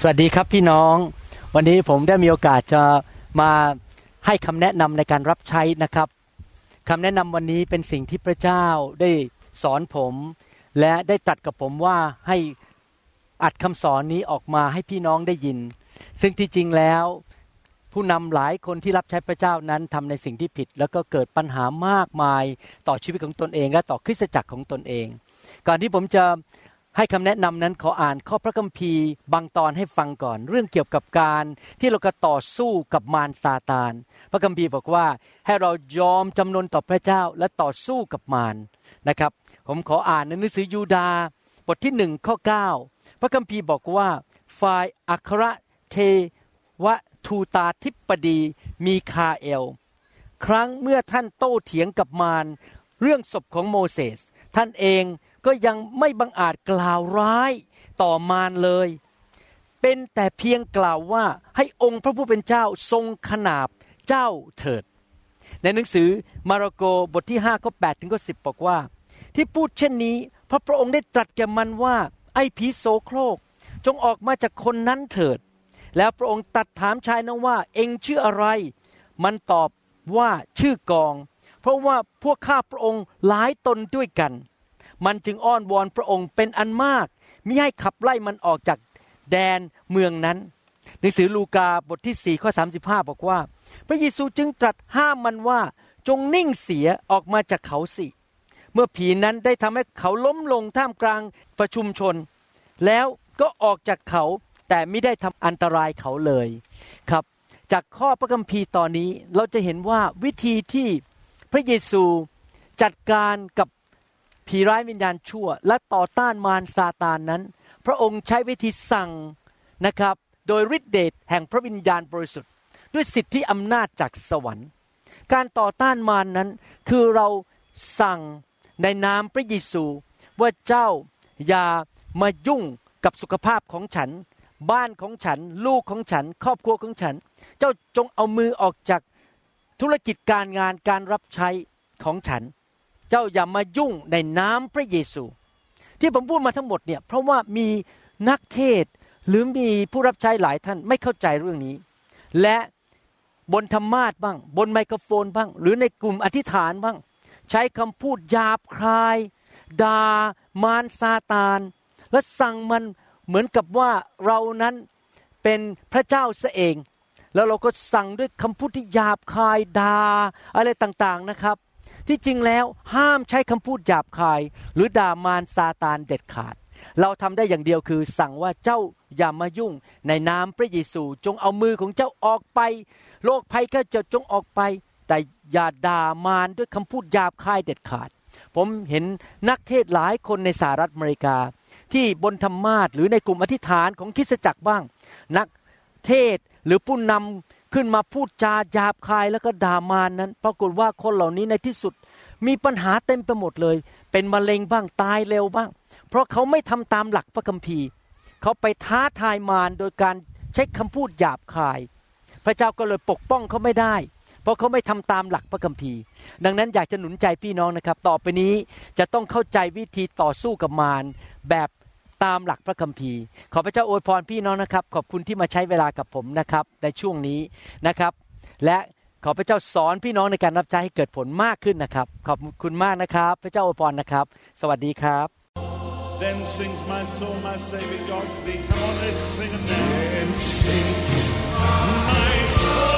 สวัสดีครับพี่น้อง วันนี้ผมได้มีโอกาสจะมาให้คำแนะนำในการรับใช้นะครับคำแนะนำวันนี้เป็นสิ่งที่พระเจ้าได้สอนผม และได้ตรัสกับผมว่าให้อัดคำสอนนี้ออกมาให้พี่น้องได้ยิน ซึ่งที่จริงแล้ว ผู้นำหลายคนที่รับใช้พระเจ้านั้นทำในสิ่งที่ผิด แล้วก็เกิดปัญหามากมายต่อชีวิตของตนเอง และต่อคริสตจักรของตนเอง ก่อนที่ผมจะ ให้คำแนะนำนั้นขออ่านข้อพระคัมภีร์ บางตอนให้ฟังก่อน เรื่องเกี่ยวกับการที่เราก็ต่อสู้กับมารซาตาน พระคัมภีร์บอกว่าให้เรายอมจำนนต่อพระเจ้าและต่อสู้กับมารนะครับ ผมขออ่านในหนังสือยูดาบทที่หนึ่งข้อ 9 พระคัมภีร์บอกว่าฝ่ายอัครเทวทูตาทิปดีมีคาเอล ครั้งเมื่อท่านโต้เถียงกับมารเรื่องศพของโมเสสท่านเอง ก็ยังไม่บังอาจกล่าวร้ายต่อมารเลย เป็นแต่เพียงกล่าวว่าให้องค์พระผู้เป็นเจ้าทรงขนาบเจ้าเถิด ในหนังสือมาระโกบทที่5ข้อ8ถึงข้อ10 บอกว่า ที่พูดเช่นนี้พระพระองค์ได้ตรัสแก่มันว่า ไอ้ผีโสโครก จงออกมาจากคนนั้นเถิด แล้วพระองค์ตัดถามชายนั้นว่า เองชื่ออะไร มันตอบว่าชื่อกอง เพราะว่าพวกข้าพระองค์หลายตนด้วยกัน มันจึงอ้อนวอนพระองค์เป็นอันมากมิให้ขับไล่มันออกจากแดนเมืองนั้นหนังสือลูกาบทที่ 4 ข้อ 35 บอกว่า พระเยซูจึงตรัสห้ามมันว่าจงนิ่งเสียออกมาจากเขาสิ เมื่อผีนั้นได้ทำให้เขาล้มลงท่ามกลางประชุมชน แล้วก็ออกจากเขาแต่ไม่ได้ทำอันตรายเขาเลยครับ จากข้อพระคัมภีร์ตอนนี้เราจะเห็นว่าวิธีที่พระเยซูจัดการกับ ผีร้ายวิญญาณชั่ว และต่อต้านมารซาตานนั้น พระองค์ใช้วิธีสั่งนะครับ โดยฤทธิเดชแห่งพระวิญญาณบริสุทธิ์ ด้วยสิทธิอำนาจจากสวรรค์ การต่อต้านมารนนั้น คือเราสั่งในนามพระเยซู ว่าเจ้าอย่ามายุ่งกับสุขภาพของฉัน บ้านของฉัน ลูกของฉัน ครอบครัวของฉัน เจ้าจงเอามือออกจากธุรกิจการงานการรับใช้ของฉัน เจ้าอย่ามายุ่งในน้ำพระเยซู ที่ผมพูดมาทั้งหมดเนี่ยเพราะว่ามีนักเทศหรือมีผู้รับใช้หลายท่านไม่เข้าใจเรื่องนี้ และบนธรรมาทบ้าง บนไมโครโฟนบ้าง หรือในกลุ่มอธิษฐานบ้าง ใช้คำพูดหยาบคายด่ามารซาตาน และสั่งมันเหมือนกับว่าเรานั้นเป็นพระเจ้าเสเอง แล้วเราก็สั่งด้วยคำพูดที่หยาบคายด่าอะไรต่างๆนะครับ ที่จริงแล้วห้ามใช้คำพูดหยาบคาย หรือด่ามารซาตานเด็ดขาด เราทำได้อย่างเดียวคือสั่งว่าเจ้าอย่ามายุ่ง ในนามพระเยซูจงเอามือของเจ้าออกไป โรคภัยก็จะจงออกไป แต่อย่าด่ามารด้วยคำพูดหยาบคายเด็ดขาด ผมเห็นนักเทศหลายคนในสหรัฐอเมริกา ที่บนธรรมาทหรือในกลุ่มอธิษฐานของคริสตจักรบ้าง นักเทศหรือผู้นำ ขึ้นมาพูดจาหยาบคายแล้วก็ด่ามานนั้น ปรากฏว่าคนเหล่านี้ในที่สุดมีปัญหาเต็มไปหมดเลย เป็นมะเร็งบ้างตายเร็วบ้าง เพราะเขาไม่ทำตามหลักพระคัมภีร์ เขาไปท้าทายมารโดยการใช้คำพูดหยาบคาย พระเจ้าก็เลยปกป้องเขาไม่ได้ เพราะเขาไม่ทำตามหลักพระคัมภีร์ ดังนั้นอยากจะหนุนใจพี่น้องนะครับ ต่อไปนี้จะต้องเข้าใจวิธีต่อสู้กับมารแบบ ตามหลักพระคัมภีร์ ขอพระเจ้าอวยพรพี่น้องนะครับ ขอบคุณที่มาใช้เวลากับผมนะครับ ในช่วงนี้นะครับ และขอพระเจ้าสอนพี่น้องในการรับใช้ให้เกิดผลมากขึ้นนะครับ ขอบคุณมากนะครับ พระเจ้าอวยพรนะครับ สวัสดีครับ Then sings my soul, my Savior God thee. Come on, let's sing it now. Then sings my soul.